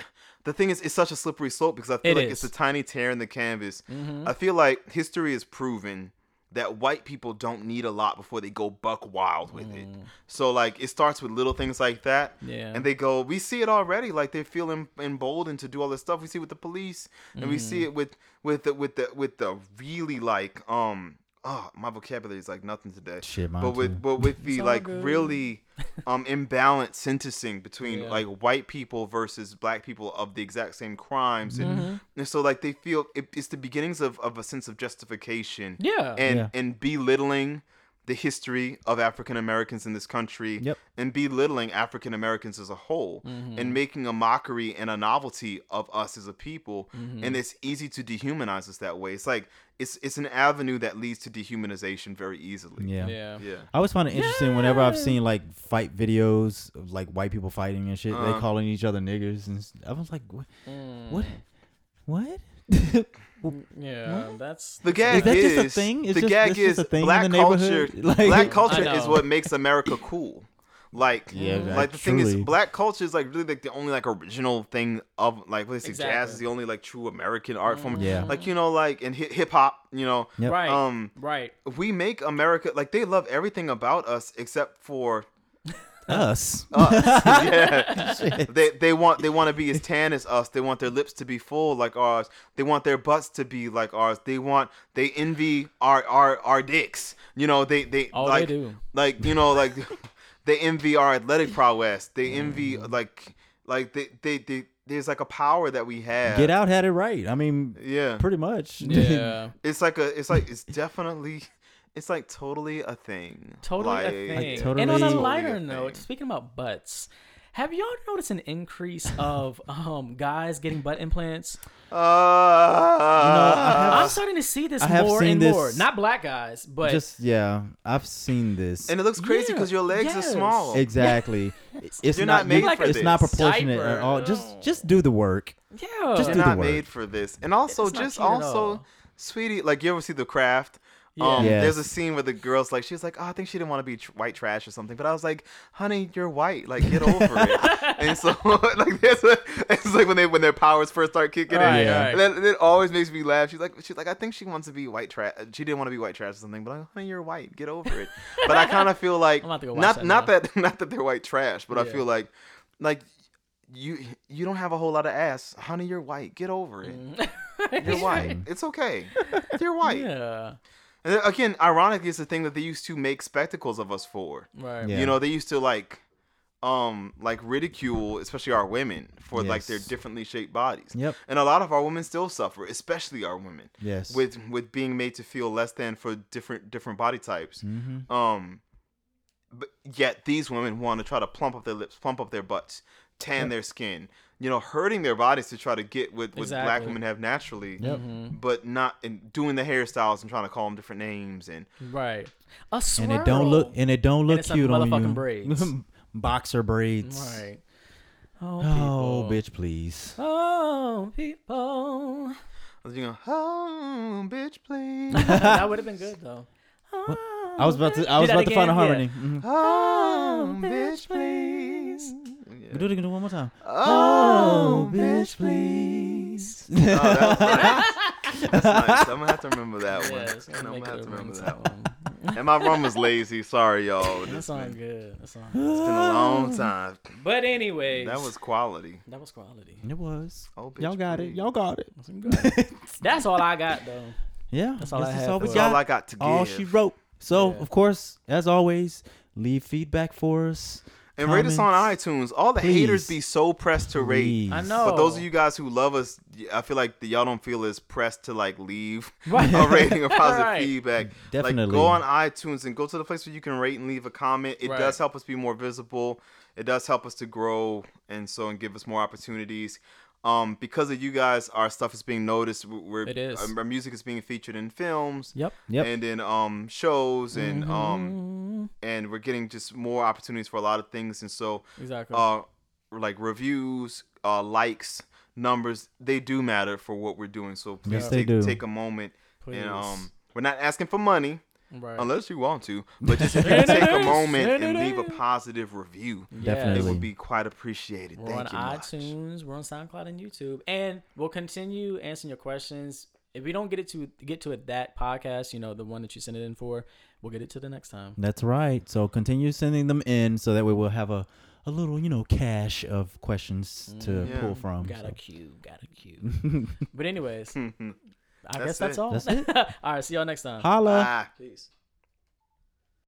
the thing is, it's such a slippery slope because I feel It like is. it's a tiny tear in the canvas. Mhm. I feel like history has proven that white people don't need a lot before they go buck wild with it. So like it starts with little things like that. Mm. Yeah. And they go, we see it already. Like they feel em- emboldened to do all this stuff. We see it with the police, and we Mm. see it with with the with the with the really like um oh my vocabulary is like nothing today. Shit, mine but with too. but with the like good. really um imbalanced sentencing between Yeah. like white people versus black people of the exact same crimes, and, Mm-hmm. and so like they feel it, it's the beginnings of of a sense of justification Yeah. and Yeah. and belittling the history of African Americans in this country Yep. and belittling African Americans as a whole Mm-hmm. and making a mockery and a novelty of us as a people Mm-hmm. and it's easy to dehumanize us that way. It's like it's it's an avenue that leads to dehumanization very easily. yeah. yeah. Yeah. I always find it interesting whenever I've seen like fight videos of like white people fighting and shit. Uh. they calling each other niggers, and I was like, what? Mm. What? What? Yeah. That's The gag Is that is, just a thing? It's the just- gag is a thing in black the culture. Like- black culture is what makes America cool. Like, Yeah, like the thing is, black culture is like really like the only like original thing of like what they say, jazz is the only like true American art form. Yeah. like you know, like in hip hop, you know, Yep. right. um, right. we make America like they love everything about us except for Us. us. yeah, they they want they want to be as tan as us. They want their lips to be full like ours. They want their butts to be like ours. They want they envy our our our dicks. You know, they they Oh, like they do. like you know like they envy our athletic prowess. They envy Mm. like like they they, they there's like a power that we have. Get out had it right. I mean, Yeah. pretty much. Yeah. It's like a it's like it's definitely it's like totally a thing. Totally Like- a thing. totally- and on a Totally a lighter thing. note, speaking about butts, have y'all noticed an increase of um guys getting butt implants? Uh, I I'm starting to see this I more and this- more. Not black guys, but Just yeah, I've seen this. and it looks crazy Yeah, because your legs yes. are small. exactly. It's You're not, not made you- for It's not proportionate Diaper. at all. Just just do the work. yeah, Just You're do the not work. made for this. And also, It's just also, sweetie, like you ever see The Craft? Yeah. Um, Yes. There's a scene where the girl's like, she's like, oh, I think she didn't want to be tr- white trash or something. But I was like, honey, you're white. Like, get over it. and so, like, there's a, it's like when they when their powers first start kicking Right, in. Yeah. right. And that, it always makes me laugh. She's like, she's like, I think she wants to be white trash. She didn't want to be white trash or something. But I'm like, honey, you're white. Get over it. But I kind of feel like I'm about to go watch not that not now. that not that they're white trash, but I feel like like you you don't have a whole lot of ass, honey. You're white. Get over it. You're white. It's okay. You're white. yeah, And then, again, ironically, it's the thing that they used to make spectacles of us for. right. Yeah. You know, they used to like, um, like ridicule, especially our women, for like their differently shaped bodies. Yep. And a lot of our women still suffer, especially our women, Yes. with with being made to feel less than for different different body types. Mhm. Um, but yet these women want to try to plump up their lips, plump up their butts, tan Yep. their skin. You know, hurting their bodies to try to get what, what black women have naturally Yep. Mhm. but not and doing the hairstyles and trying to call them different names and Right. A swirl. And it don't look and it don't look it's some cute on motherfucking you. braids. Boxer braids. Right. Oh, Oh, bitch, please. Oh, people. you know, oh bitch, please, that would have been good though. I was about to. I was that about to find a harmony. Yeah. Mhm. oh bitch, please. Yeah. Do it again one more time. Oh, oh bitch, please. please. Oh, that nice. That's nice. I'm gonna have to remember that one. Yeah, it's I'm gonna gonna have to remember ringtone. that one. And my rum was lazy. Sorry, y'all. That It's sounds been, good. That sounds. it's been a long time. But anyways, That was quality. that was quality. It was. Oh, bitch, Y'all got it. Y'all got it. That's all I got though. Yeah, That's all I guess had all we That's got. all I got to give. all she wrote. So Yeah. of course, as always, leave feedback for us. And rate us on iTunes. All the Please. haters be so pressed to rate. Please. I know. But those of you guys who love us, I feel like the, y'all don't feel as pressed to like leave Right. a rating or positive Right. feedback. Definitely. Like go on iTunes and go to the place where you can rate and leave a comment. It Right. does help us be more visible. It does help us to grow and so and give us more opportunities. Um, because of you guys, our stuff is being noticed. We're It is. Our music is being featured in films Yep. Yep. and in um shows and Mm-hmm. um and we're getting just more opportunities for a lot of things and so Exactly. uh like reviews uh likes numbers they do matter for what we're doing so please Yes, they take, do. take a moment Please. and um we're not asking for money right. unless you want to but just if you take a moment and leave a positive review Yeah. it would be quite appreciated We're on thank you much. iTunes, we're on SoundCloud and YouTube, and we'll continue answering your questions. If we don't get it to get to it that podcast, you know, the one that you sent it in for, we'll get it to the next time. That's right. So continue sending them in so that way we'll have a, a little, you know, cache of questions to mm, Yeah. pull from. Got a so. queue, got a queue. but anyways, I That's guess that's it. all. That's it. all right, see y'all next time. Holla. Bye. Peace.